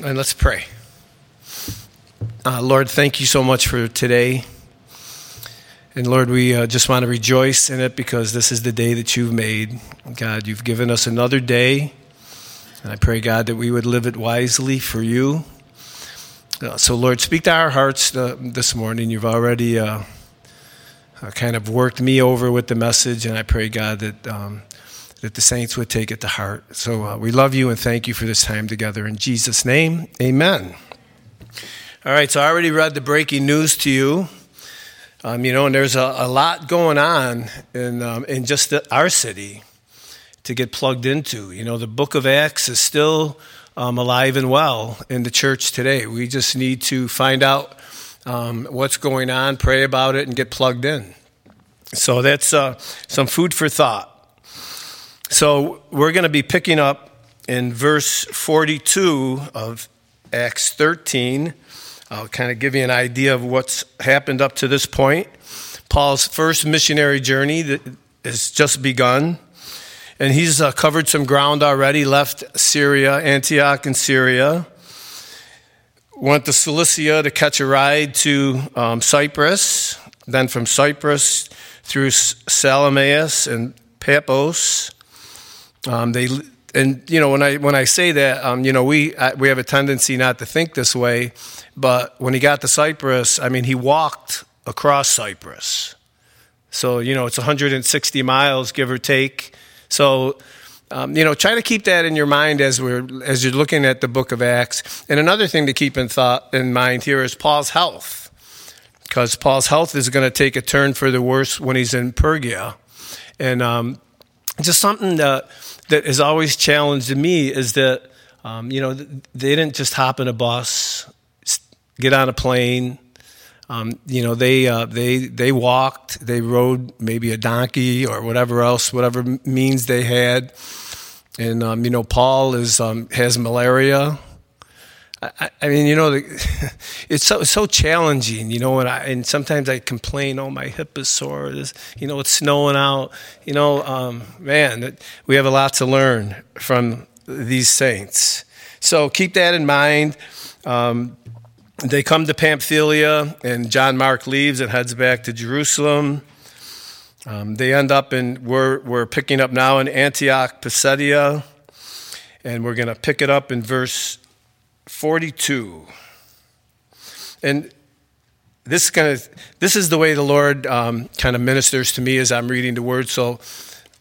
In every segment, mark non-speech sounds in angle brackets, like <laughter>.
And let's pray. Uh, Lord, thank you so much for today. And Lord, we uh, just want to rejoice in it because this is the day that you've made. God, you've given us another day. And I pray, God, that we would live it wisely for you. Uh, so, Lord, speak to our hearts uh, this morning. You've already uh, uh, kind of worked me over with the message, and I pray, God, that. Um, that the saints would take it to heart. So uh, we love you and thank you for this time together. In Jesus' name, amen. All right, so I already read the breaking news to you. Um, you know, and there's a, a lot going on in, um, in just the, our city to get plugged into. You know, the book of Acts is still um, alive and well in the church today. We just need to find out um, what's going on, pray about it, and get plugged in. So that's uh, some food for thought. So we're going to be picking up in verse 42 of Acts 13. I'll kind of give you an idea of what's happened up to this point. Paul's first missionary journey has just begun. And he's uh, covered some ground already, left Syria, Antioch in Syria, went to Cilicia to catch a ride to um, Cyprus, then from Cyprus through Salamis and Paphos, um, they and you know when I when I say that, um, you know we I, we have a tendency not to think this way, but when he got to Cyprus, I mean he walked across Cyprus, so you know it's 160 miles give or take. So um, you know try to keep that in your mind as we're as you're looking at the book of Acts. And another thing to keep in thought in mind here is Paul's health, because Paul's health is going to take a turn for the worse when he's in Perga, and um, just something that that has always challenged me is that um, you know they didn't just hop in a bus, get on a plane. Um, you know they uh, they they walked, they rode maybe a donkey or whatever else, whatever means they had. And um, you know Paul is um, has malaria. I, I, mean, you know, <laughs> it's so so challenging, you know, and I and sometimes I complain, oh, my hip is sore. This, you know, it's snowing out. You know, um, man, we have a lot to learn from these saints. So keep that in mind. Um, they come to Pamphylia, and John Mark leaves and heads back to Jerusalem. Um, they end up in, we're, we're picking up now in Antioch, Pisidia, and we're going to pick it up in verse 42. And this kind of this is the way the Lord um, kind of ministers to me as I'm reading the Word. So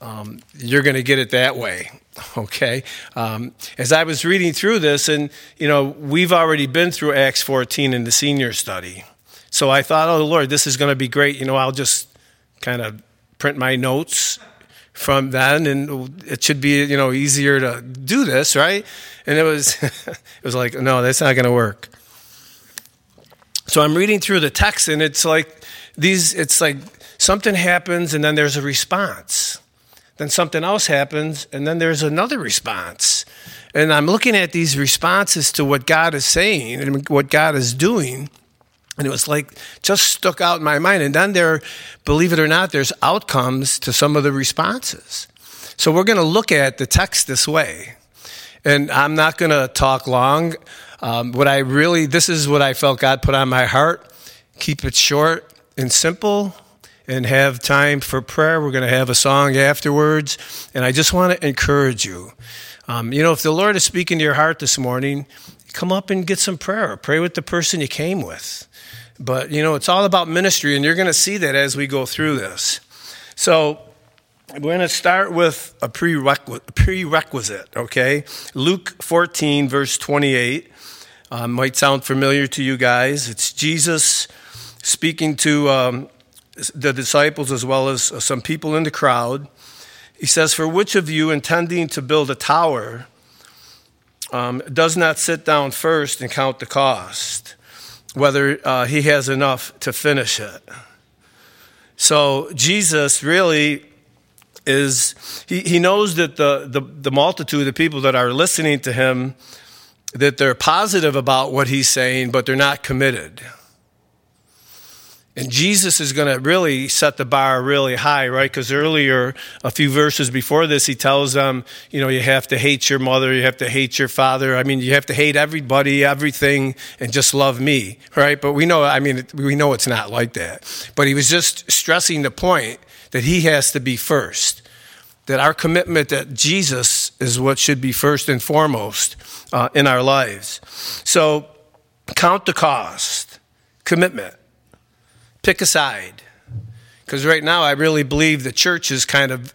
um, you're going to get it that way, <laughs> okay? Um, as I was reading through this, and you know, we've already been through Acts 14 in the senior study, so I thought, oh Lord, this is going to be great. You know, I'll just kind of print my notes from then, and it should be you know easier to do this, right? And it was <laughs> it was like, no, that's not going to work. So I'm reading through the text, and it's like these. It's like something happens, and then there's a response. Then something else happens, and then there's another response. And I'm looking at these responses to what God is saying and what God is doing. And it was like just stuck out in my mind. And then there, believe it or not, there's outcomes to some of the responses. So we're going to look at the text this way. And I'm not going to talk long. Um, what I really, this is what I felt God put on my heart. Keep it short and simple and have time for prayer. We're going to have a song afterwards. And I just want to encourage you. Um, you know, if the Lord is speaking to your heart this morning, come up and get some prayer. Pray with the person you came with. But, you know, it's all about ministry, and you're going to see that as we go through this. So, we're going to start with a prerequisite, okay? Luke 14, verse 28. Uh, might sound familiar to you guys. It's Jesus speaking to um, the disciples as well as some people in the crowd. He says, For which of you intending to build a tower um, does not sit down first and count the cost? Whether uh, he has enough to finish it. So Jesus really is, he, he knows that the, the, the multitude, the people that are listening to him, that they're positive about what he's saying, but they're not committed. And Jesus is going to really set the bar really high, right? Because earlier, a few verses before this, he tells them, you know, you have to hate your mother, you have to hate your father. I mean, you have to hate everybody, everything, and just love me, right? But we know, I mean, we know it's not like that. But he was just stressing the point that he has to be first, that our commitment that Jesus is what should be first and foremost uh, in our lives. So count the cost, commitment pick a side. Because right now, I really believe the church is kind of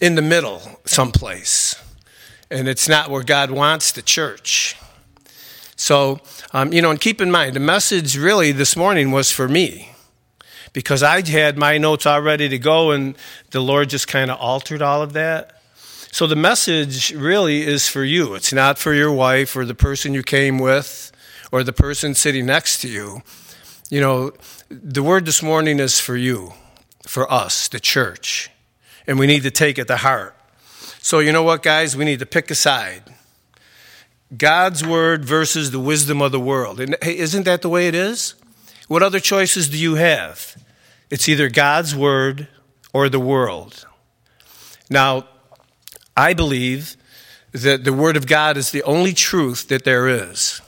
in the middle someplace. And it's not where God wants the church. So, um, you know, and keep in mind, the message really this morning was for me because I had my notes all ready to go, and the Lord just kind of altered all of that. So the message really is for you. It's not for your wife or the person you came with or the person sitting next to you. You know, the word this morning is for you, for us, the church, and we need to take it to heart. So, you know what, guys? We need to pick a side. God's word versus the wisdom of the world. And hey, isn't that the way it is? What other choices do you have? It's either God's word or the world. Now, I believe that the word of God is the only truth that there is.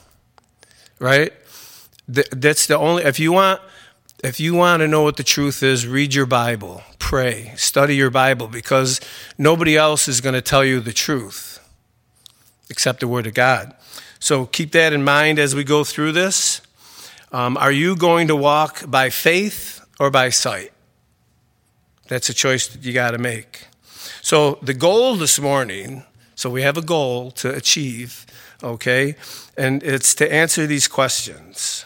Right? That's the only, if you want, if you want to know what the truth is, read your Bible, pray, study your Bible, because nobody else is going to tell you the truth except the Word of God. So keep that in mind as we go through this. Um, are you going to walk by faith or by sight? That's a choice that you got to make. So the goal this morning, so we have a goal to achieve, okay? And it's to answer these questions.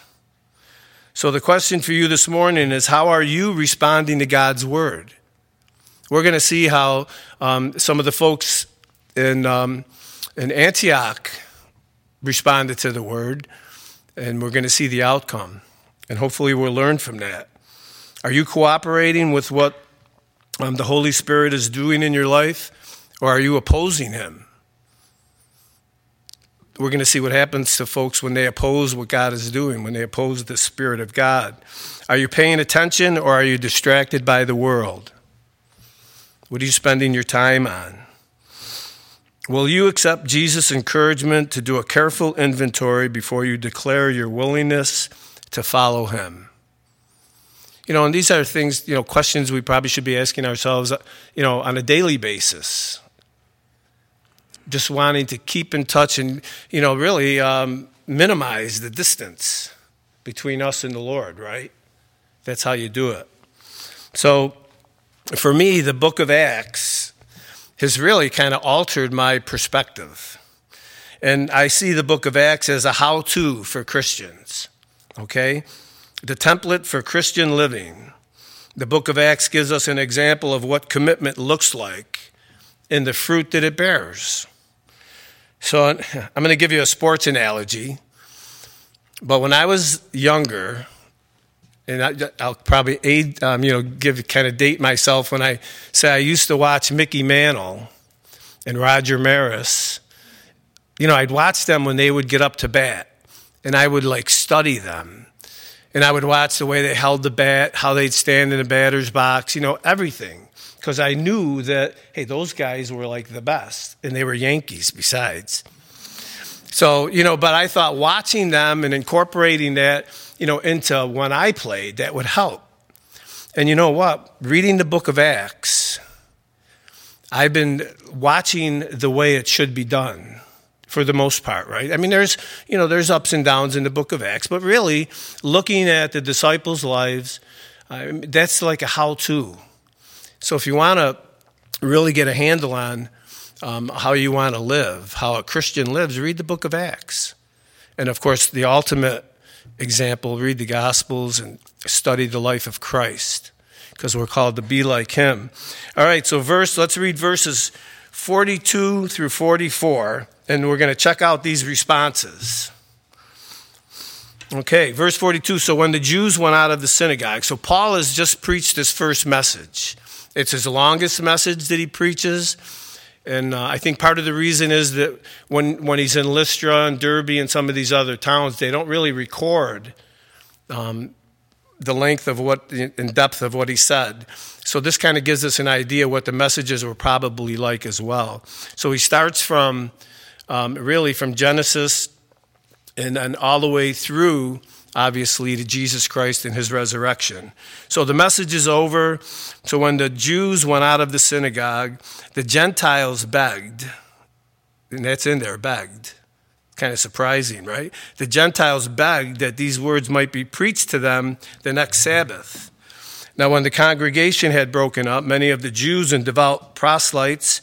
So, the question for you this morning is how are you responding to God's word? We're going to see how um, some of the folks in, um, in Antioch responded to the word, and we're going to see the outcome. And hopefully, we'll learn from that. Are you cooperating with what um, the Holy Spirit is doing in your life, or are you opposing Him? We're going to see what happens to folks when they oppose what God is doing, when they oppose the Spirit of God. Are you paying attention or are you distracted by the world? What are you spending your time on? Will you accept Jesus' encouragement to do a careful inventory before you declare your willingness to follow him? You know, and these are things, you know, questions we probably should be asking ourselves, uh, you know, on a daily basis just wanting to keep in touch and, you know, really um, minimize the distance between us and the Lord, right? That's how you do it. So, for me, the book of Acts has really kind of altered my perspective. And I see the book of Acts as a how to for Christians, okay? The template for Christian living. The book of Acts gives us an example of what commitment looks like and the fruit that it bears. So I'm going to give you a sports analogy. But when I was younger, and I, will probably aid, um, you know, give kind of date myself when I say I used to watch Mickey Mantle and Roger Maris. You know, I'd watch them when they would get up to bat, and I would like study them. And I would watch the way they held the bat, how they'd stand in the batter's box, you know, everything because I knew that, hey, those guys were like the best, and they were Yankees besides. So, you know, but I thought watching them and incorporating that, you know, into when I played, that would help. And you know what? Reading the book of Acts, I've been watching the way it should be done for the most part, right? I mean, there's, you know, there's ups and downs in the book of Acts, but really looking at the disciples' lives, uh, that's like a how to. So if you want to really get a handle on um, how you want to live, how a Christian lives, read the book of Acts. And of course, the ultimate example, read the Gospels and study the life of Christ because we're called to be like him. All right, so verse, let's read verses 42 through 44, and we're going to check out these responses. Okay, verse 42. So when the Jews went out of the synagogue, so Paul has just preached his first message. It's his longest message that he preaches. And uh, I think part of the reason is that when, when he's in Lystra and Derbe and some of these other towns, they don't really record um, the length of what, in depth of what he said. So this kind of gives us an idea what the messages were probably like as well. So he starts from, um, really from Genesis and then all the way through, obviously, to Jesus Christ and his resurrection. So the message is over. So when the Jews went out of the synagogue, the Gentiles begged, and that's in there, begged Kind of surprising, right? The Gentiles begged that these words might be preached to them the next Sabbath. Now, when the congregation had broken up, many of the Jews and devout proselytes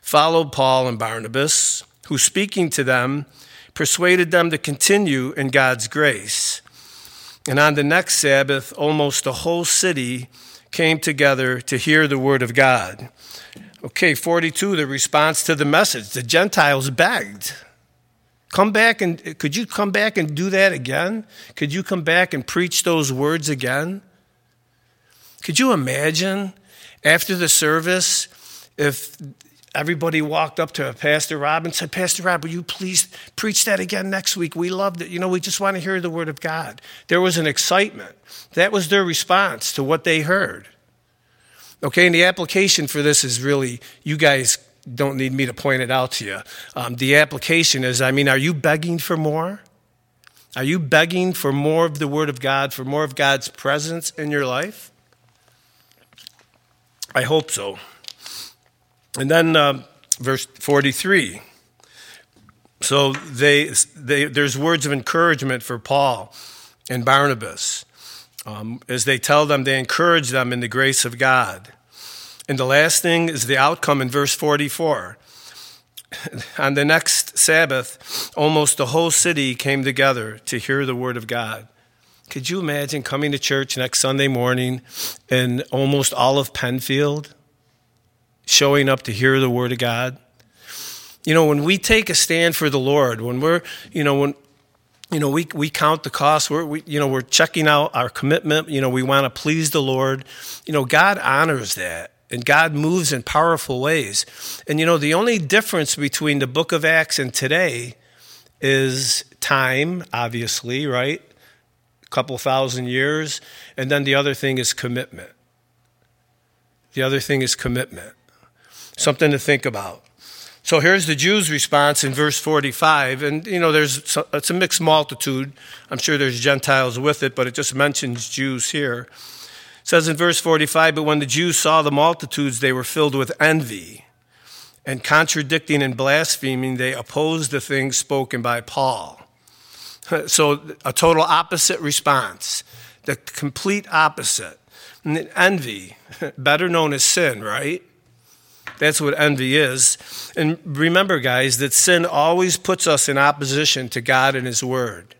followed Paul and Barnabas, who, speaking to them, persuaded them to continue in God's grace. And on the next Sabbath, almost the whole city came together to hear the word of God. Okay, 42, the response to the message. The Gentiles begged. Come back and could you come back and do that again? Could you come back and preach those words again? Could you imagine after the service if everybody walked up to Pastor Rob and said, Pastor Rob, will you please preach that again next week? We loved it. You know, we just want to hear the word of God. There was an excitement. That was their response to what they heard. Okay, and the application for this is really you guys don't need me to point it out to you. Um, the application is I mean, are you begging for more? Are you begging for more of the Word of God, for more of God's presence in your life? I hope so. And then uh, verse 43. So they, they, there's words of encouragement for Paul and Barnabas. Um, as they tell them, they encourage them in the grace of God. And the last thing is the outcome in verse 44. <laughs> On the next Sabbath, almost the whole city came together to hear the word of God. Could you imagine coming to church next Sunday morning in almost all of Penfield, showing up to hear the word of God? You know, when we take a stand for the Lord, when we're, you know, when you know, we, we count the cost. We're, we, you know, we're checking out our commitment. You know, we want to please the Lord. You know, God honors that. And God moves in powerful ways. And you know, the only difference between the book of Acts and today is time, obviously, right? A couple thousand years. And then the other thing is commitment. The other thing is commitment. Something to think about. So here's the Jews' response in verse 45. And, you know, there's it's a mixed multitude. I'm sure there's Gentiles with it, but it just mentions Jews here says in verse 45 But when the Jews saw the multitudes, they were filled with envy. And contradicting and blaspheming, they opposed the things spoken by Paul. <laughs> So, a total opposite response, the complete opposite. And envy, <laughs> better known as sin, right? That's what envy is. And remember, guys, that sin always puts us in opposition to God and His Word.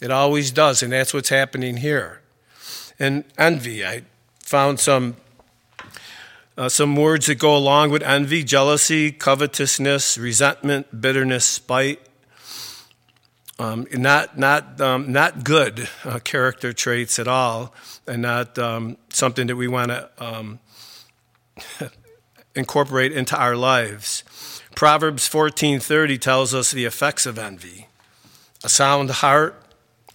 It always does, and that's what's happening here and envy. I found some uh, some words that go along with envy jealousy, covetousness, resentment, bitterness, spite. Um, not, not, um, not good uh, character traits at all, and not um, something that we want to um, <laughs> incorporate into our lives. Proverbs 14:30 tells us the effects of envy. A sound heart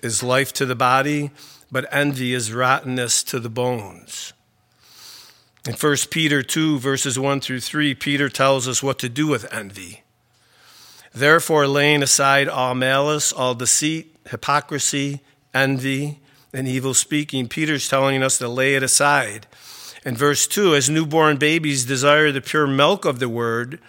is life to the body, but envy is rottenness to the bones. In 1 Peter 2, verses 1 through 3, Peter tells us what to do with envy. Therefore, laying aside all malice, all deceit, hypocrisy, envy, and evil speaking, Peter's telling us to lay it aside. In verse 2, as newborn babies desire the pure milk of the word,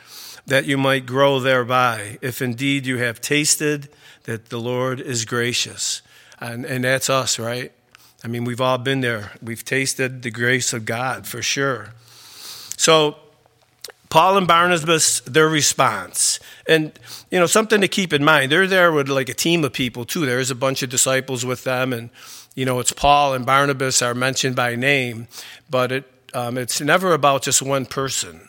that you might grow thereby, if indeed you have tasted that the Lord is gracious. And, and that's us, right? I mean, we've all been there. We've tasted the grace of God for sure. So, Paul and Barnabas, their response. And, you know, something to keep in mind, they're there with like a team of people too. There's a bunch of disciples with them, and, you know, it's Paul and Barnabas are mentioned by name, but it, um, it's never about just one person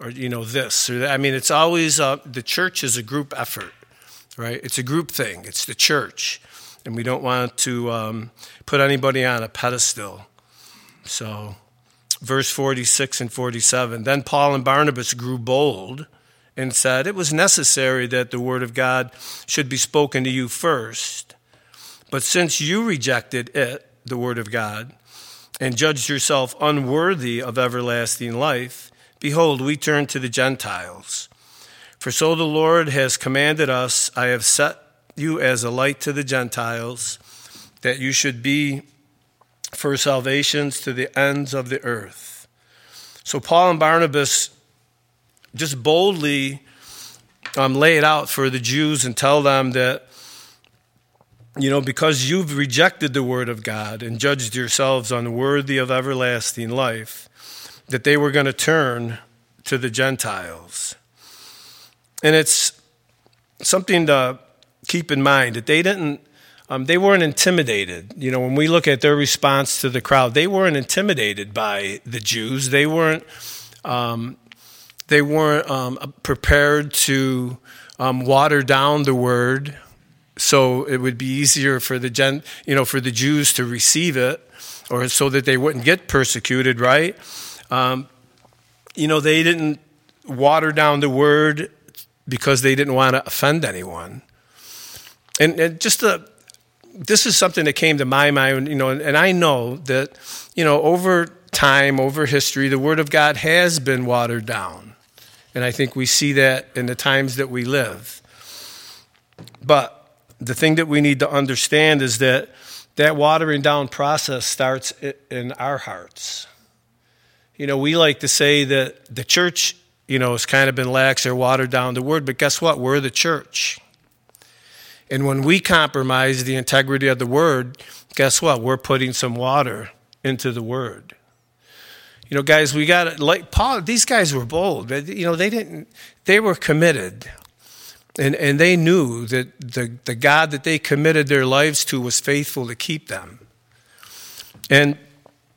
or, you know, this or that. I mean, it's always uh, the church is a group effort, right? It's a group thing, it's the church and we don't want to um, put anybody on a pedestal. So, verse 46 and 47 Then Paul and Barnabas grew bold and said, It was necessary that the word of God should be spoken to you first. But since you rejected it, the word of God and judged yourself unworthy of everlasting life, behold, we turn to the Gentiles. For so the Lord has commanded us, I have set you as a light to the Gentiles, that you should be for salvations to the ends of the earth. So Paul and Barnabas just boldly um, lay it out for the Jews and tell them that you know, because you've rejected the word of God and judged yourselves unworthy of everlasting life, that they were going to turn to the Gentiles. And it's something to keep in mind that they didn't, um, they weren't intimidated. You know, when we look at their response to the crowd, they weren't intimidated by the Jews. They weren't, um, they weren't um, prepared to um, water down the word so it would be easier for the gen, you know, for the Jews to receive it, or so that they wouldn't get persecuted, right? Um, you know, they didn't water down the word because they didn't want to offend anyone. And, and just the, this is something that came to my mind, you know, and, and I know that, you know, over time, over history, the Word of God has been watered down. And I think we see that in the times that we live. But the thing that we need to understand is that that watering down process starts in our hearts. You know, we like to say that the church, you know, has kind of been lax or watered down the word, but guess what? We're the church. And when we compromise the integrity of the word, guess what? We're putting some water into the word. You know, guys, we got like Paul. These guys were bold. You know, they didn't. They were committed. And, and they knew that the, the God that they committed their lives to was faithful to keep them. And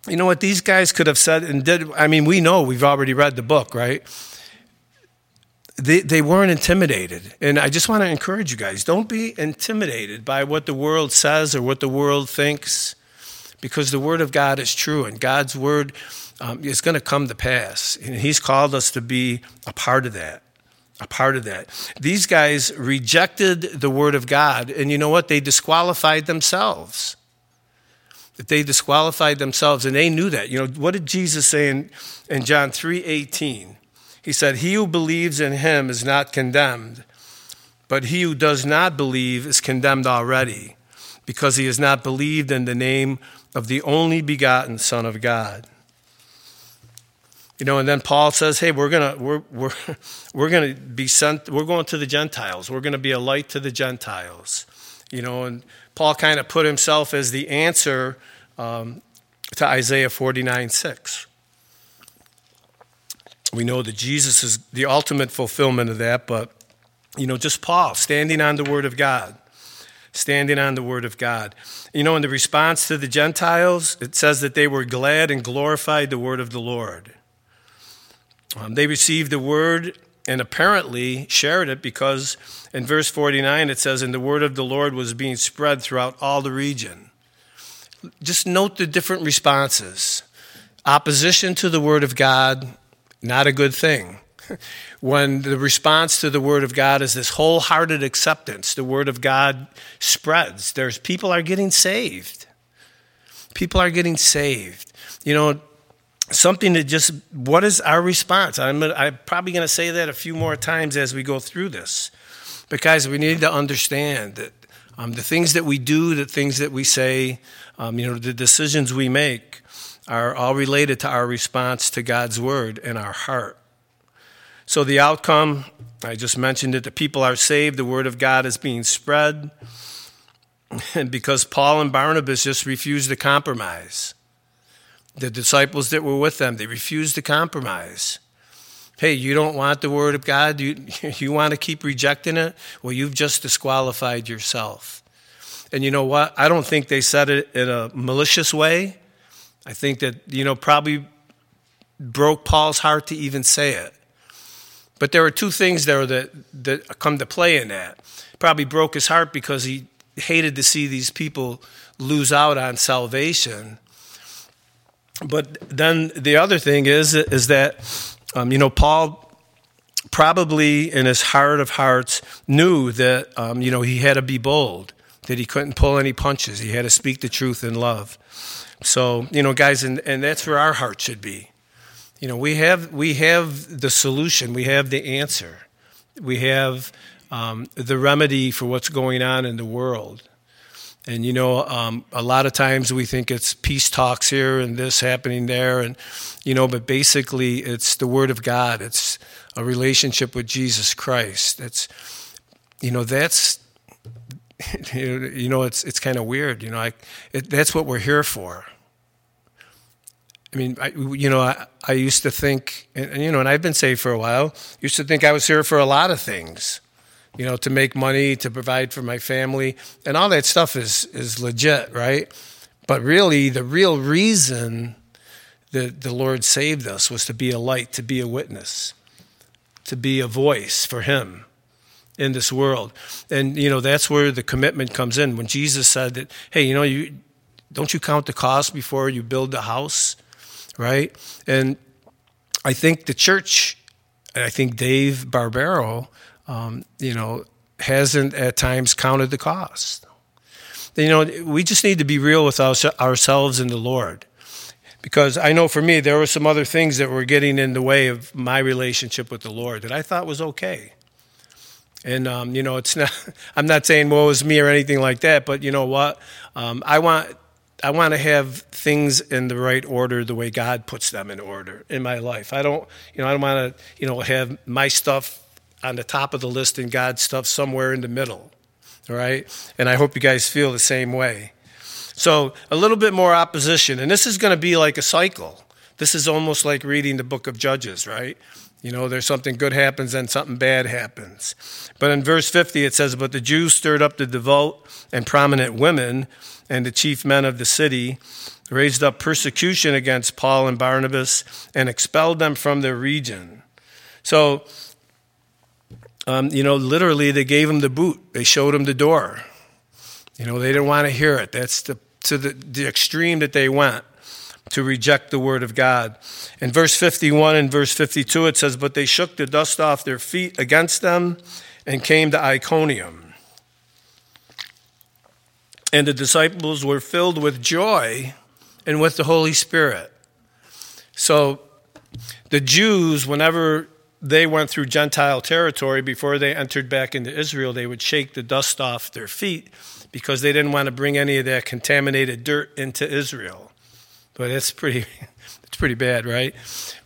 you know what these guys could have said and did? I mean, we know, we've already read the book, right? They, they weren't intimidated. And I just want to encourage you guys don't be intimidated by what the world says or what the world thinks, because the Word of God is true, and God's Word um, is going to come to pass. And He's called us to be a part of that a part of that. These guys rejected the word of God, and you know what? They disqualified themselves. That they disqualified themselves, and they knew that. You know, what did Jesus say in, in John 3 18? He said, He who believes in him is not condemned, but he who does not believe is condemned already, because he has not believed in the name of the only begotten Son of God. You know, and then Paul says, "Hey, we're gonna we're we're <laughs> we're gonna be sent. We're going to the Gentiles. We're gonna be a light to the Gentiles." You know, and Paul kind of put himself as the answer um, to Isaiah forty nine six. We know that Jesus is the ultimate fulfillment of that, but you know, just Paul standing on the Word of God standing on the word of God. You know, in the response to the Gentiles, it says that they were glad and glorified the word of the Lord. Um, they received the word and apparently shared it because in verse 49 it says, And the word of the Lord was being spread throughout all the region. Just note the different responses. Opposition to the word of God, not a good thing. <laughs> when the response to the word of God is this wholehearted acceptance, the word of God spreads. There's people are getting saved. People are getting saved. You know, something that just what is our response? I'm, I'm probably going to say that a few more times as we go through this. Because we need to understand that um, the things that we do the things that we say um, you know the decisions we make are all related to our response to god's word in our heart. So the outcome i just mentioned that the people are saved the word of god is being spread. <laughs> And because paul and barnabas just refused to compromise the disciples that were with them, they refused to compromise. Hey, you don't want the word of God? You, <laughs> you want to keep rejecting it? Well, you've just disqualified yourself. And you know what? I don't think they said it in a malicious way. I think that, you know, probably broke Paul's heart to even say it. But there are two things there that, that come to play in that. Probably broke his heart because he hated to see these people lose out on salvation. But then the other thing is is that um, you know Paul probably in his heart of hearts knew that um, you know he had to be bold that he couldn't pull any punches. He had to speak the truth in love. So, you know, guys, and, and that's where our heart should be. You know, we have, we have the solution, we have the answer, we have um, the remedy for what's going on in the world. And you know, um, a lot of times we think it's peace talks here and this happening there, and you know, but basically it's the Word of God. It's a relationship with Jesus Christ. It's you know that's <laughs> you know it's it's kind of weird. You know, I, it, that's what we're here for. I mean, I, you know, I, I used to think, and, and, you know, and I've been saved for a while. Used to think I was here for a lot of things, you know, to make money, to provide for my family, and all that stuff is is legit, right? But really, the real reason that the Lord saved us was to be a light, to be a witness, to be a voice for Him in this world. And you know, that's where the commitment comes in. When Jesus said that, "Hey, you know, you don't you count the cost before you build the house?" right? And I think the church, I think Dave Barbero, um, you know, hasn't at times counted the cost. You know, we just need to be real with our, ourselves and the Lord. Because I know for me, there were some other things that were getting in the way of my relationship with the Lord that I thought was okay. And um, you know, it's not. <laughs> I'm not saying woe is me or anything like that, but you know what? Um, I want I want to have things in the right order, the way God puts them in order in my life. I don't, you know, I don't want to, you know, have my stuff on the top of the list and God's stuff somewhere in the middle. All right, and I hope you guys feel the same way. So a little bit more opposition, and this is going to be like a cycle. This is almost like reading the book of Judges, right? You know, there's something good happens and something bad happens. But in verse 50, it says, But the Jews stirred up the devout and prominent women and the chief men of the city, raised up persecution against Paul and Barnabas, and expelled them from their region. So, um, you know, literally, they gave him the boot. They showed him the door. You know, they didn't want to hear it. That's the, to the, the extreme that they went to reject the word of God. In verse 51 and verse 52, it says, But they shook the dust off their feet against them and came to Iconium. And the disciples were filled with joy and with the Holy Spirit. So the Jews, whenever they went through Gentile territory before they entered back into Israel, they would shake the dust off their feet because they didn't want to bring any of that contaminated dirt into Israel. But it's pretty <laughs> it's pretty bad, right?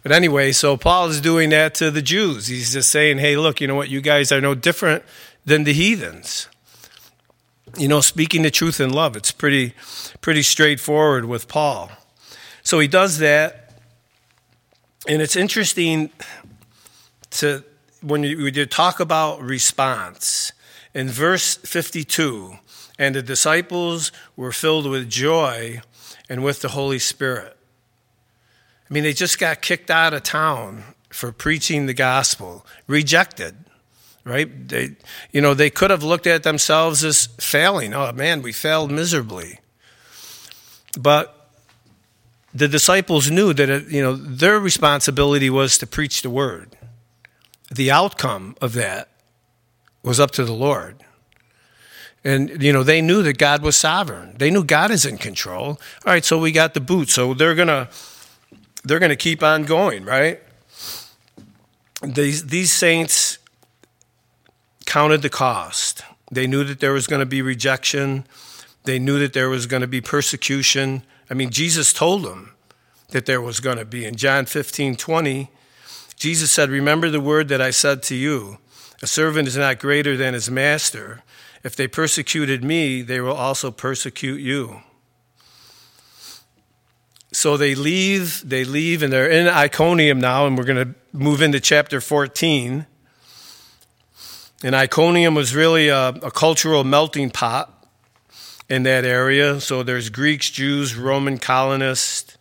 But anyway, so Paul is doing that to the Jews. He's just saying, "Hey, look, you know what? You guys are no different than the heathens." you know, speaking the truth in love. It's pretty, pretty straightforward with Paul. So he does that, and it's interesting to when you, you talk about response in verse 52 and the disciples were filled with joy and with the Holy Spirit. I mean, they just got kicked out of town for preaching the gospel, rejected right? They, you know, they could have looked at themselves as failing. Oh man, we failed miserably. But the disciples knew that it, you know their responsibility was to preach the word. The outcome of that was up to the Lord. And you know they knew that God was sovereign. They knew God is in control. All right, so we got the boot. So they're gonna they're gonna keep on going, right? These these saints counted the cost. They knew that there was going to be rejection. They knew that there was going to be persecution. I mean, Jesus told them that there was going to be. In John 15 20, Jesus said, Remember the word that I said to you a servant is not greater than his master. If they persecuted me, they will also persecute you. So they leave, they leave, and they're in Iconium now, and we're going to move into chapter 14. And Iconium was really a, a cultural melting pot in that area. So there's Greeks, Jews, Roman colonists.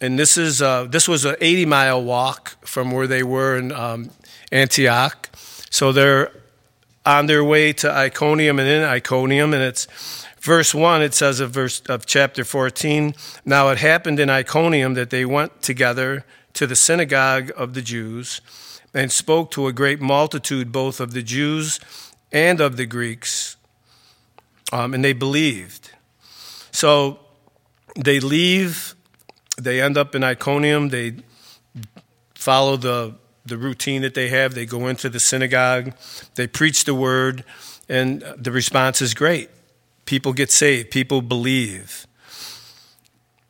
And this, is, uh, this was an 80 mile walk from where they were in um, Antioch. So they're on their way to Iconium and in Iconium. And it's verse 1, it says of, verse, of chapter 14 Now it happened in Iconium that they went together to the synagogue of the Jews and spoke to a great multitude, both of the Jews and of the Greeks. um, and they believed. So they leave, they end up in Iconium, they follow the, the routine that they have, they go into the synagogue, they preach the word, and the response is great. People get saved, people believe.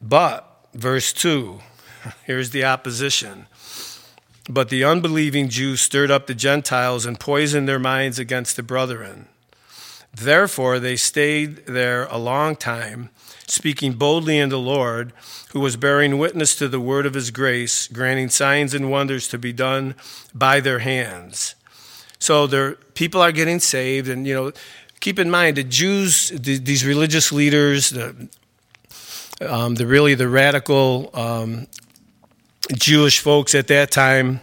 But, verse 2, <laughs> here's the opposition. But the unbelieving Jews stirred up the Gentiles and poisoned their minds against the brethren. Therefore, they stayed there a long time, speaking boldly in the Lord, who was bearing witness to the word of his grace, granting signs and wonders to be done by their hands. So their people are getting saved, and you know, keep in mind the Jews, the, these religious leaders, the, um, the really the radical um, Jewish folks at that time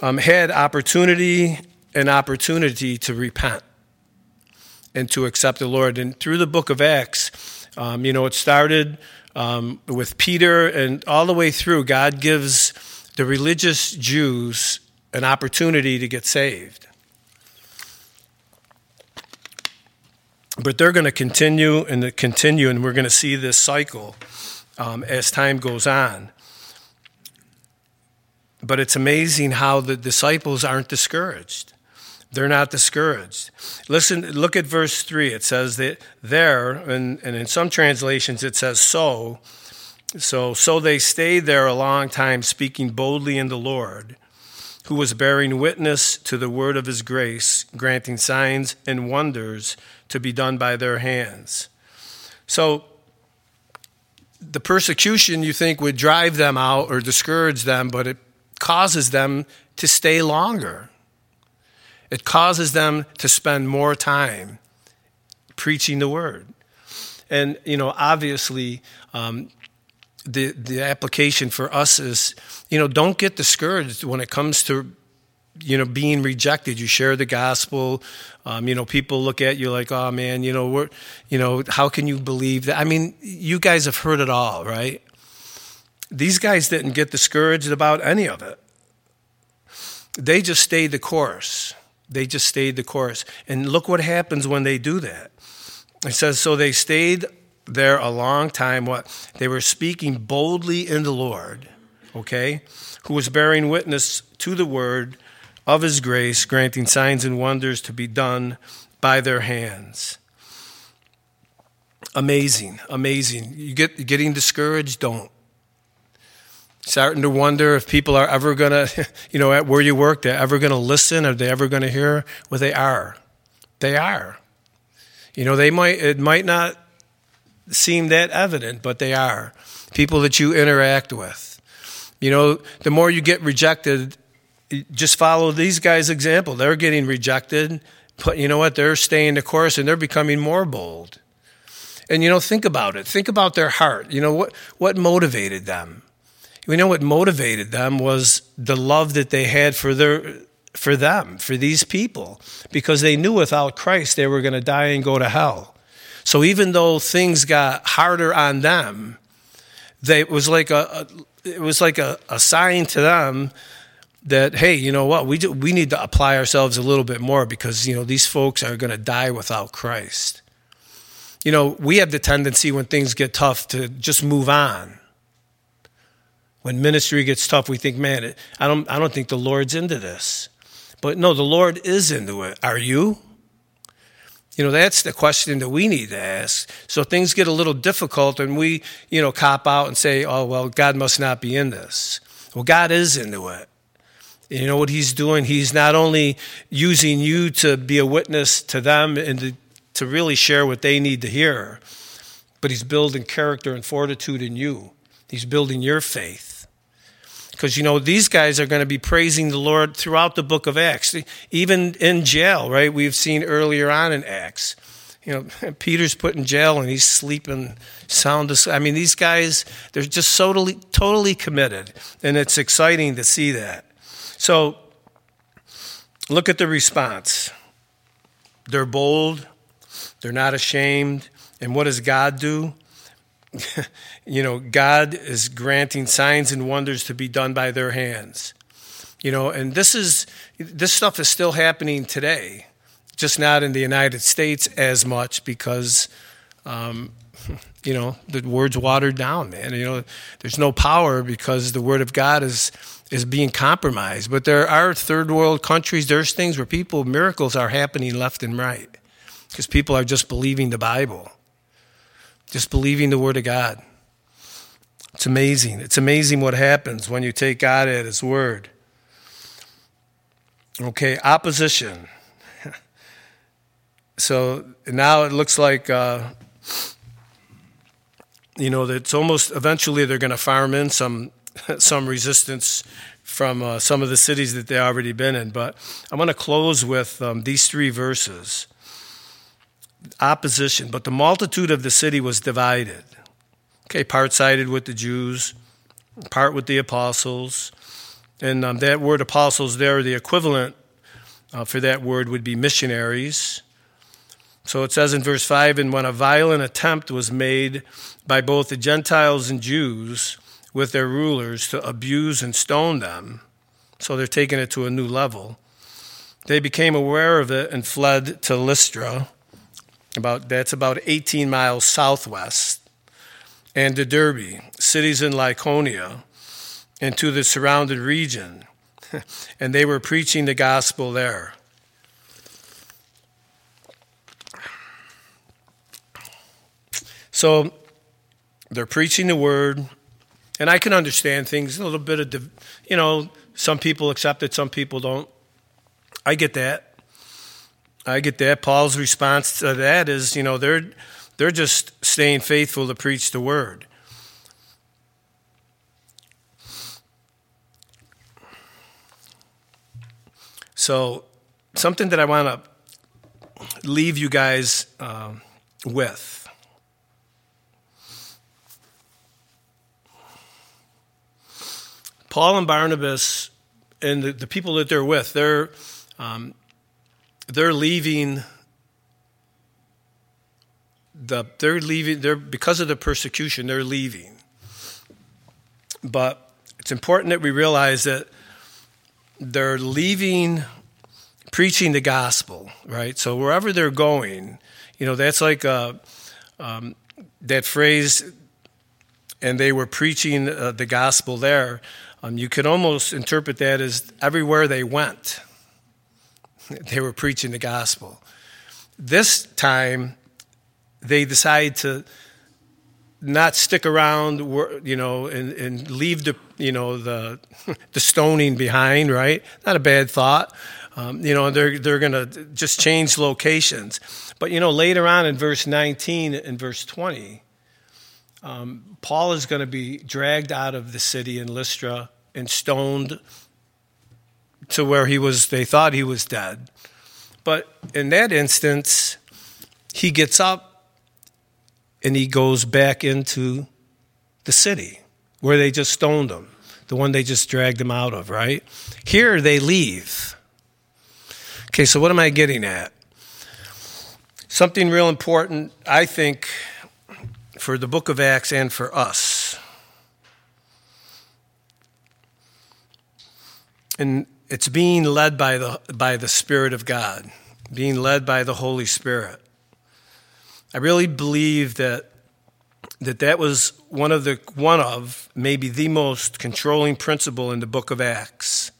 um, had opportunity and opportunity to repent and to accept the Lord. And through the book of Acts, um, you know, it started um, with Peter, and all the way through, God gives the religious Jews an opportunity to get saved. But they're going to continue and continue, and we're going to see this cycle um, as time goes on. But it's amazing how the disciples aren't discouraged. They're not discouraged. Listen, look at verse 3. It says that there, and, and in some translations it says so. So, so they stayed there a long time, speaking boldly in the Lord, who was bearing witness to the word of his grace, granting signs and wonders to be done by their hands. So, the persecution you think would drive them out or discourage them, but it causes them to stay longer. It causes them to spend more time preaching the word. And, you know, obviously, um, the, the application for us is, you know, don't get discouraged when it comes to, you know, being rejected. You share the gospel. Um, you know, people look at you like, oh man, you know, we're, you know, how can you believe that? I mean, you guys have heard it all, right? These guys didn't get discouraged about any of it. They just stayed the course. They just stayed the course. And look what happens when they do that. It says, So they stayed there a long time. What? They were speaking boldly in the Lord, okay, who was bearing witness to the word of his grace, granting signs and wonders to be done by their hands. Amazing, amazing. You get getting discouraged? Don't starting to wonder if people are ever going <laughs> to, you know, at where you work, they're ever going to listen, are they ever going to hear? Well, they are. They are. You know, they might, it might not seem that evident, but they are. People that you interact with. You know, the more you get rejected, just follow these guys' example. They're getting rejected, but you know what? They're staying the course and they're becoming more bold. And you know, think about it. Think about their heart. You know, what, what motivated them? We know what motivated them was the love that they had for their for them, for these people, because they knew without Christ they were going to die and go to hell. So even though things got harder on them, they, it was like a, a it was like a, a sign to them that hey, you know what, we do, we need to apply ourselves a little bit more because you know these folks are going to die without Christ. You know, we have the tendency when things get tough to just move on when ministry gets tough, we think, man, I don't, I don't think the Lord's into this. But no, the Lord is into it. Are you? You know, that's the question that we need to ask. So things get a little difficult and we, you know, cop out and say, oh, well, God must not be in this. Well, God is into it. You know what He's doing? He's not only using you to be a witness to them and to, to really share what they need to hear, but He's building character and fortitude in you. He's building your faith. Because, you know, these guys are going to be praising the Lord throughout the book of Acts, even in jail, right? We've seen earlier on in Acts. You know, <laughs> Peter's put in jail and he's sleeping sound asleep. I mean, these guys, they're just totally, totally committed. And it's exciting to see that. So, look at the response. They're bold, they're not ashamed. And what does God do? <laughs> you know, God is granting signs and wonders to be done by their hands. You know, and this is this stuff is still happening today. just not in the United States as much because, um, <laughs> you know, the word's watered down, man. You know, there's no power because the word of God is is being compromised. But there are third world countries. There's things where people miracles are happening left and right because people are just believing the Bible, just believing the word of God. It's amazing. It's amazing what happens when you take God at His word. Okay, opposition. <laughs> so now it looks like, uh, you know, it's almost eventually they're going to farm in some <laughs> some resistance from uh, some of the cities that they've already been in. But I'm going to close with um, these three verses opposition. But the multitude of the city was divided. Okay, part sided with the Jews, part with the apostles. And um, that word apostles there, the equivalent uh, for that word would be missionaries. So it says in verse 5 And when a violent attempt was made by both the Gentiles and Jews with their rulers to abuse and stone them, so they're taking it to a new level, they became aware of it and fled to Lystra. About, that's about 18 miles southwest and to Derbe, cities in Lycaonia, and to the surrounding region. <laughs> and they were preaching the gospel there. So they're preaching the word, and I can understand things a little bit of, you know, some people accept it, some people don't. I get that. I get that. Paul's response to that is, you know, they're they're just staying faithful to preach the word. So, something that I want to leave you guys um, with. Paul and Barnabas and the, the people that they're with, they're, um, they're leaving the, they're leaving, they're, because of the persecution, they're leaving. But it's important that we realize that they're leaving preaching the gospel, right? So wherever they're going, you know, that's like uh, um, that phrase, and they were preaching uh, the gospel there. Um, you could almost interpret that as everywhere they went, they were preaching the gospel. This time, they decide to not stick around, you know, and, and leave the, you know, the, <laughs> the stoning behind, right? Not a bad thought. Um, you know, they're, they're going to just change locations. But, you know, later on in verse 19 and verse 20, um, Paul is going to be dragged out of the city in Lystra and stoned to where he was, they thought he was dead. But in that instance, he gets up and he goes back into the city where they just stoned him, the one they just dragged him out of, right? Here they leave. Okay, so what am I getting at? Something real important, I think, for the book of Acts and for us. And it's being led by the, by the Spirit of God, being led by the Holy Spirit. I really believe that that that was one of the one of maybe the most controlling principle in the book of Acts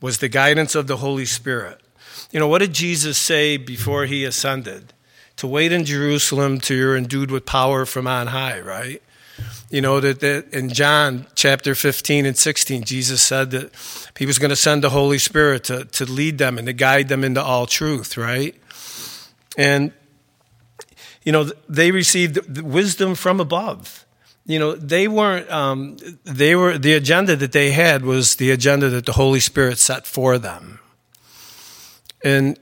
was the guidance of the Holy Spirit. You know, what did Jesus say before he ascended? To wait in Jerusalem till you're endued with power from on high, right? You know, that, that in John chapter 15 and 16, Jesus said that he was going to send the Holy Spirit to, to lead them and to guide them into all truth, right? And you know, they received wisdom from above. You know, they weren't, um, they were, the agenda that they had was the agenda that the Holy Spirit set for them. And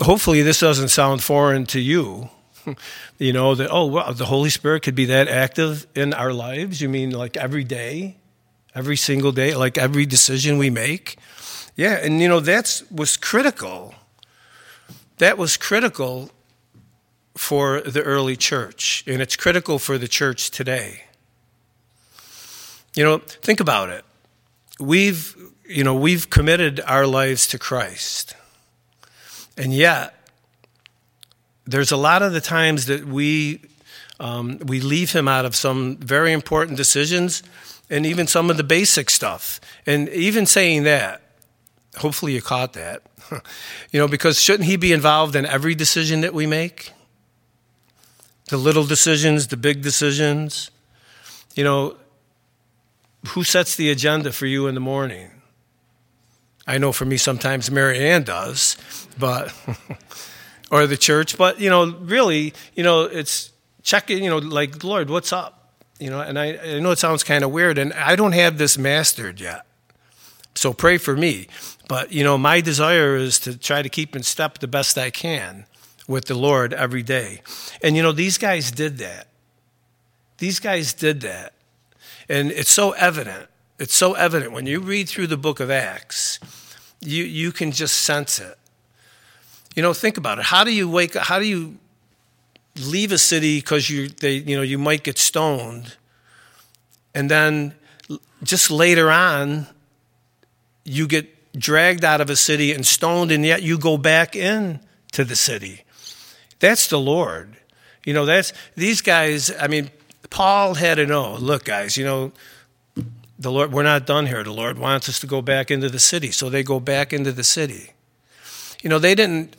hopefully this doesn't sound foreign to you. <laughs> you know, that, oh, wow, the Holy Spirit could be that active in our lives. You mean like every day, every single day, like every decision we make? Yeah, and you know, that was critical. That was critical for the early church, and it's critical for the church today. You know, think about it. We've, you know, we've committed our lives to Christ. And yet, there's a lot of the times that we um, we leave him out of some very important decisions and even some of the basic stuff. And even saying that, hopefully you caught that. <laughs> you know, because shouldn't he be involved in every decision that we make? The little decisions, the big decisions. You know, who sets the agenda for you in the morning? I know for me sometimes Mary Ann does, but <laughs> or the church, but you know, really, you know, it's checking, you know, like Lord, what's up? You know, and I, I know it sounds kind of weird, and I don't have this mastered yet. So pray for me. But you know, my desire is to try to keep in step the best I can with the Lord every day. And you know, these guys did that. These guys did that. And it's so evident. It's so evident when you read through the book of Acts, you, you can just sense it. You know, think about it. How do you wake up? How do you leave a city because you, they, you, know, you might get stoned? And then just later on, you get dragged out of a city and stoned, and yet you go back in to the city. That's the Lord. You know, that's these guys, I mean, Paul had to know look, guys, you know, the Lord, we're not done here. The Lord wants us to go back into the city. So they go back into the city. You know, they didn't,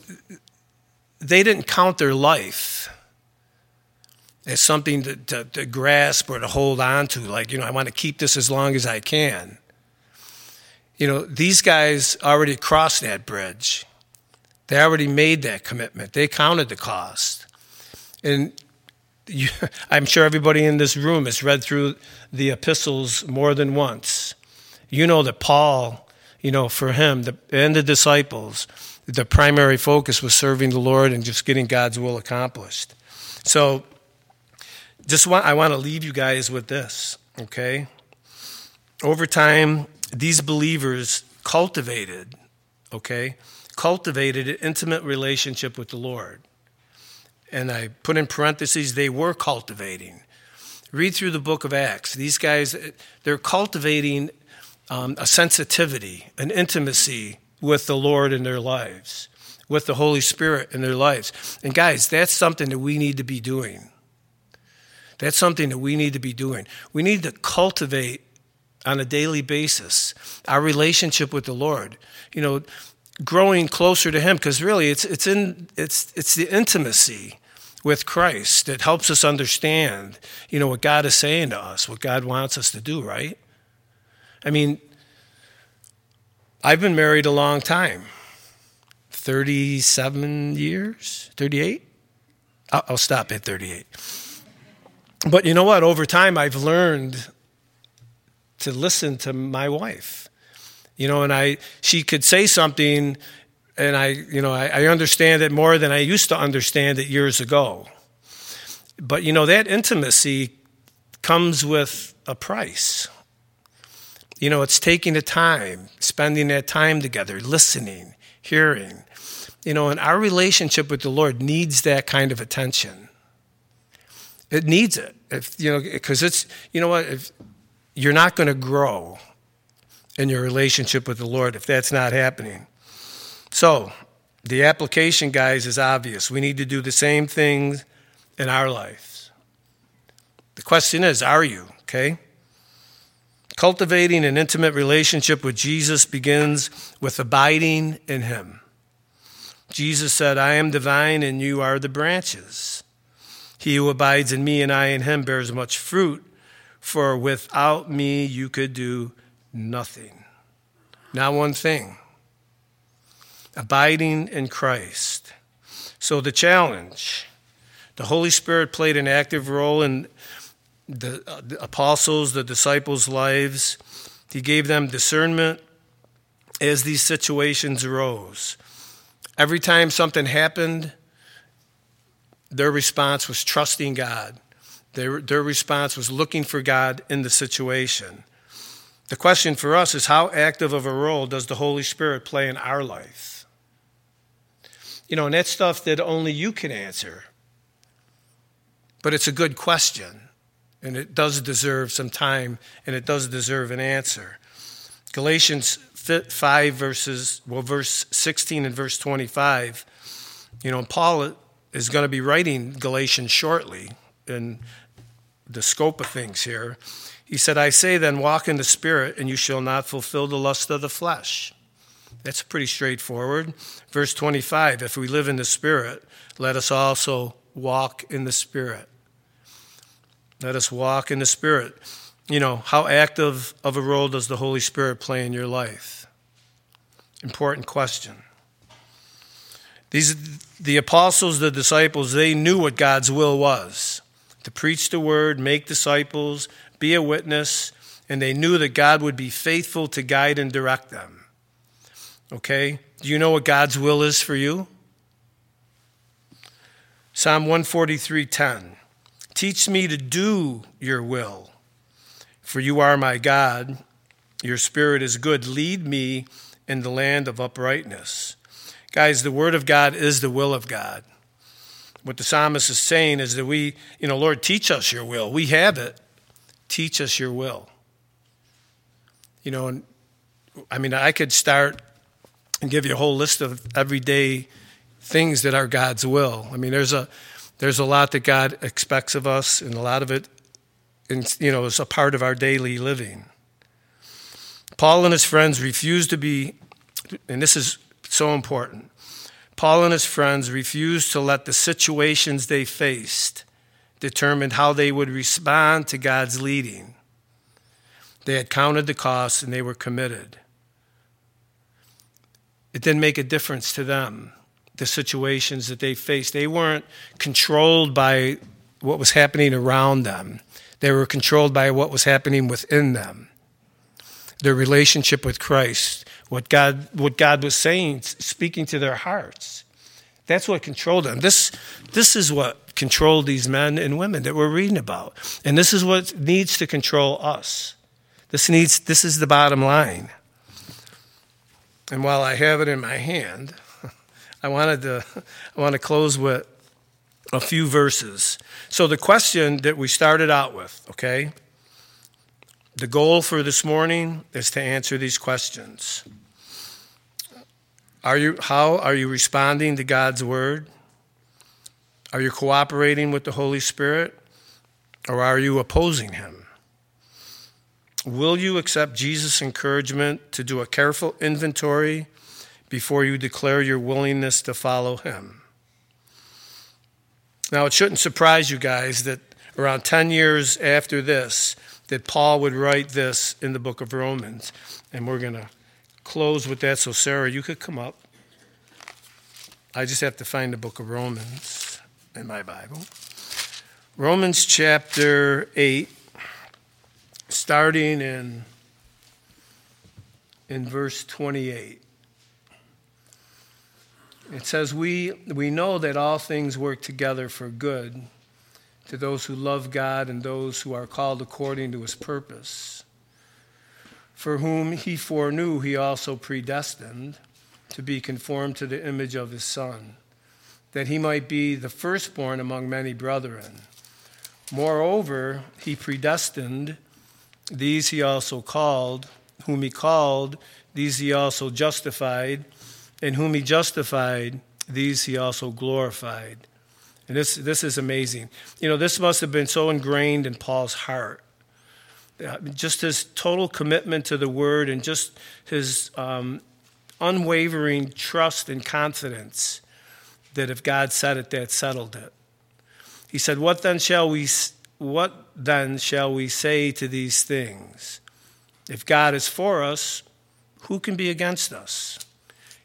they didn't count their life as something to, to, to grasp or to hold on to. Like, you know, I want to keep this as long as I can. You know, these guys already crossed that bridge. They already made that commitment. They counted the cost. And you, <laughs> I'm sure everybody in this room has read through the epistles more than once. You know that Paul, you know, for him, the, and the disciples, the primary focus was serving the Lord and just getting God's will accomplished. So, just want, I want to leave you guys with this, okay? Over time, these believers cultivated, okay, cultivated an intimate relationship with the Lord and I put in parentheses, they were cultivating. Read through the book of Acts. These guys, they're cultivating um, a sensitivity, an intimacy with the Lord in their lives, with the Holy Spirit in their lives. And guys, that's something that we need to be doing. That's something that we need to be doing. We need to cultivate on a daily basis our relationship with the Lord. You know, growing closer to Him, because really it's, it's, in, it's, it's the intimacy with Christ that helps us understand, you know, what God is saying to us, what God wants us to do, right? I mean, I've been married a long time 37 years, 38? I'll stop at 38. But you know what? Over time, I've learned to listen to my wife. You know, and I, she could say something and I, you know, I, I, understand it more than I used to understand it years ago. But you know, that intimacy comes with a price. You know, it's taking the time, spending that time together, listening, hearing. You know, and our relationship with the Lord needs that kind of attention. It needs it. If you know, because it's you know what, if you're not going to grow in your relationship with the Lord if that's not happening. So, the application, guys, is obvious. We need to do the same things in our lives. The question is are you? Okay? Cultivating an intimate relationship with Jesus begins with abiding in Him. Jesus said, I am the vine and you are the branches. He who abides in me and I in him bears much fruit, for without me you could do nothing. Not one thing abiding in Christ. So, the challenge the Holy Spirit played an active role in the, uh, the apostles, the disciples' lives. He gave them discernment as these situations arose. Every time something happened, their response was trusting God. Their, their response was looking for God in the situation. The question for us is how active of a role does the Holy Spirit play in our life? You know, and that's stuff that only you can answer. But it's a good question, and it does deserve some time, and it does deserve an answer. Galatians 5 verses, well, verse 16 and verse 25 You know, Paul is going to be writing Galatians shortly in the scope of things here. He said, I say then, walk in the Spirit, and you shall not fulfill the lust of the flesh. That's pretty straightforward. Verse 25 If we live in the Spirit, let us also walk in the Spirit. Let us walk in the Spirit. You know, how active of a role does the Holy Spirit play in your life? Important question. These, the apostles, the disciples, they knew what God's will was to preach the word, make disciples, be a witness, and they knew that God would be faithful to guide and direct them. Okay? Do you know what God's will is for you? Psalm 143:10 Teach me to do your will for you are my God. Your spirit is good. Lead me in the land of uprightness. Guys the word of God is the will of God. What the psalmist is saying is that we you know Lord teach us your will. We have it. Teach us your will. You know and I mean I could start and give you a whole list of everyday things that are God's will. I mean, there's a there's a lot that God expects of us, and a lot of it, you know, is a part of our daily living. Paul and his friends refused to be, and this is so important. Paul and his friends refused to let the situations they faced determine how they would respond to God's leading. They had counted the costs and they were committed. It didn't make a difference to them the situations that they faced. They weren't controlled by what was happening around them, they were controlled by what was happening within them. Their relationship with Christ, what God, what God was saying, speaking to their hearts. That's what controlled them. This, this is what controlled these men and women that we're reading about. And this is what needs to control us. This, needs, this is the bottom line. And while I have it in my hand, I wanted to <laughs> I want to close with a few verses. So the question that we started out with, okay? The goal for this morning is to answer these questions. Are you how are you responding to God's word? Are you cooperating with the Holy Spirit or are you opposing him? Will you accept Jesus' encouragement to do a careful inventory before you declare your willingness to follow him. Now, it shouldn't surprise you guys that around 10 years after this, that Paul would write this in the book of Romans. And we're going to close with that. So, Sarah, you could come up. I just have to find the book of Romans in my Bible. Romans chapter 8, starting in, in verse 28. It says, we, we know that all things work together for good to those who love God and those who are called according to his purpose. For whom he foreknew, he also predestined to be conformed to the image of his Son, that he might be the firstborn among many brethren. Moreover, he predestined, these he also called, whom he called, these he also justified and whom he justified, these he also glorified. And this, this is amazing. You know, this must have been so ingrained in Paul's heart. Uh, just his total commitment to the word and just his um, unwavering trust and confidence that if God said it, that settled it. He said, What then shall we, what then shall we say to these things? If God is for us, who can be against us?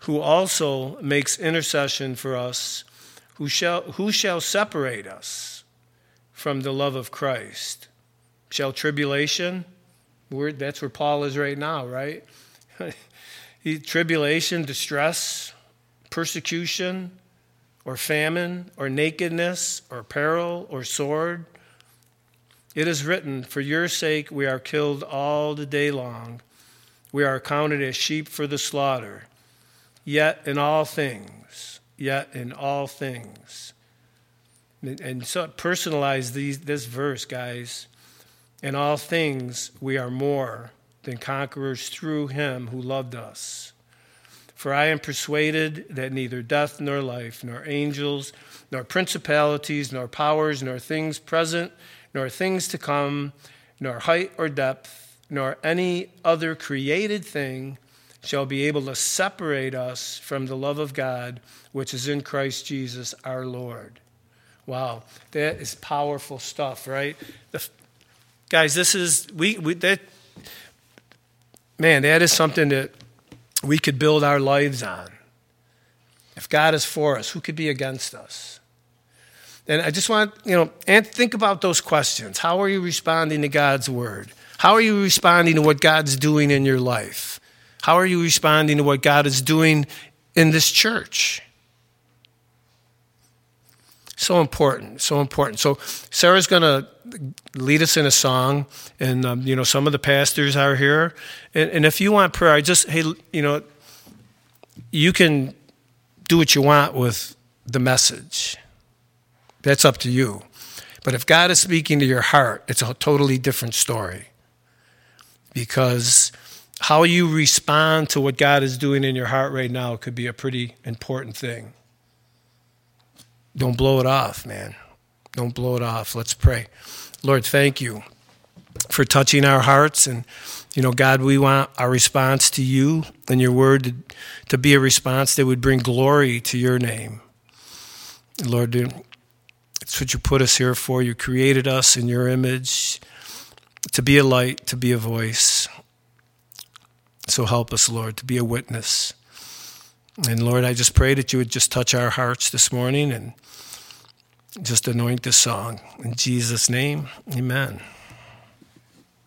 who also makes intercession for us, who shall, who shall separate us from the love of Christ? Shall tribulation? that's where Paul is right now, right? <laughs> tribulation, distress, persecution, or famine, or nakedness, or peril, or sword. It is written, For your sake we are killed all the day long. We are counted as sheep for the slaughter. Yet in all things, yet in all things. And so personalize these, this verse, guys. In all things we are more than conquerors through him who loved us. For I am persuaded that neither death nor life, nor angels, nor principalities, nor powers, nor things present, nor things to come, nor height or depth, nor any other created thing shall be able to separate us from the love of God which is in Christ Jesus our Lord. Wow, that is powerful stuff, right? The, guys, this is we, we that man, that is something that we could build our lives on. If God is for us, who could be against us? And I just want, you know, and think about those questions. How are you responding to God's word? How are you responding to what God's doing in your life? How are you responding to what God is doing in this church? So important, so important. So Sarah's going to lead us in a song, and um, you know some of the pastors are here. And, and if you want prayer, I just hey, you know, you can do what you want with the message. That's up to you. But if God is speaking to your heart, it's a totally different story. Because how you respond to what God is doing in your heart right now could be a pretty important thing. Don't blow it off, man. Don't blow it off. Let's pray. Lord, thank you for touching our hearts. And, you know, God, we want our response to you and your word to, be a response that would bring glory to your name. Lord, it's what you put us here for. You created us in your image to be a light, to be a voice. So help us, Lord, to be a witness. And Lord, I just pray that you would just touch our hearts this morning and just anoint this song. In Jesus' name, amen.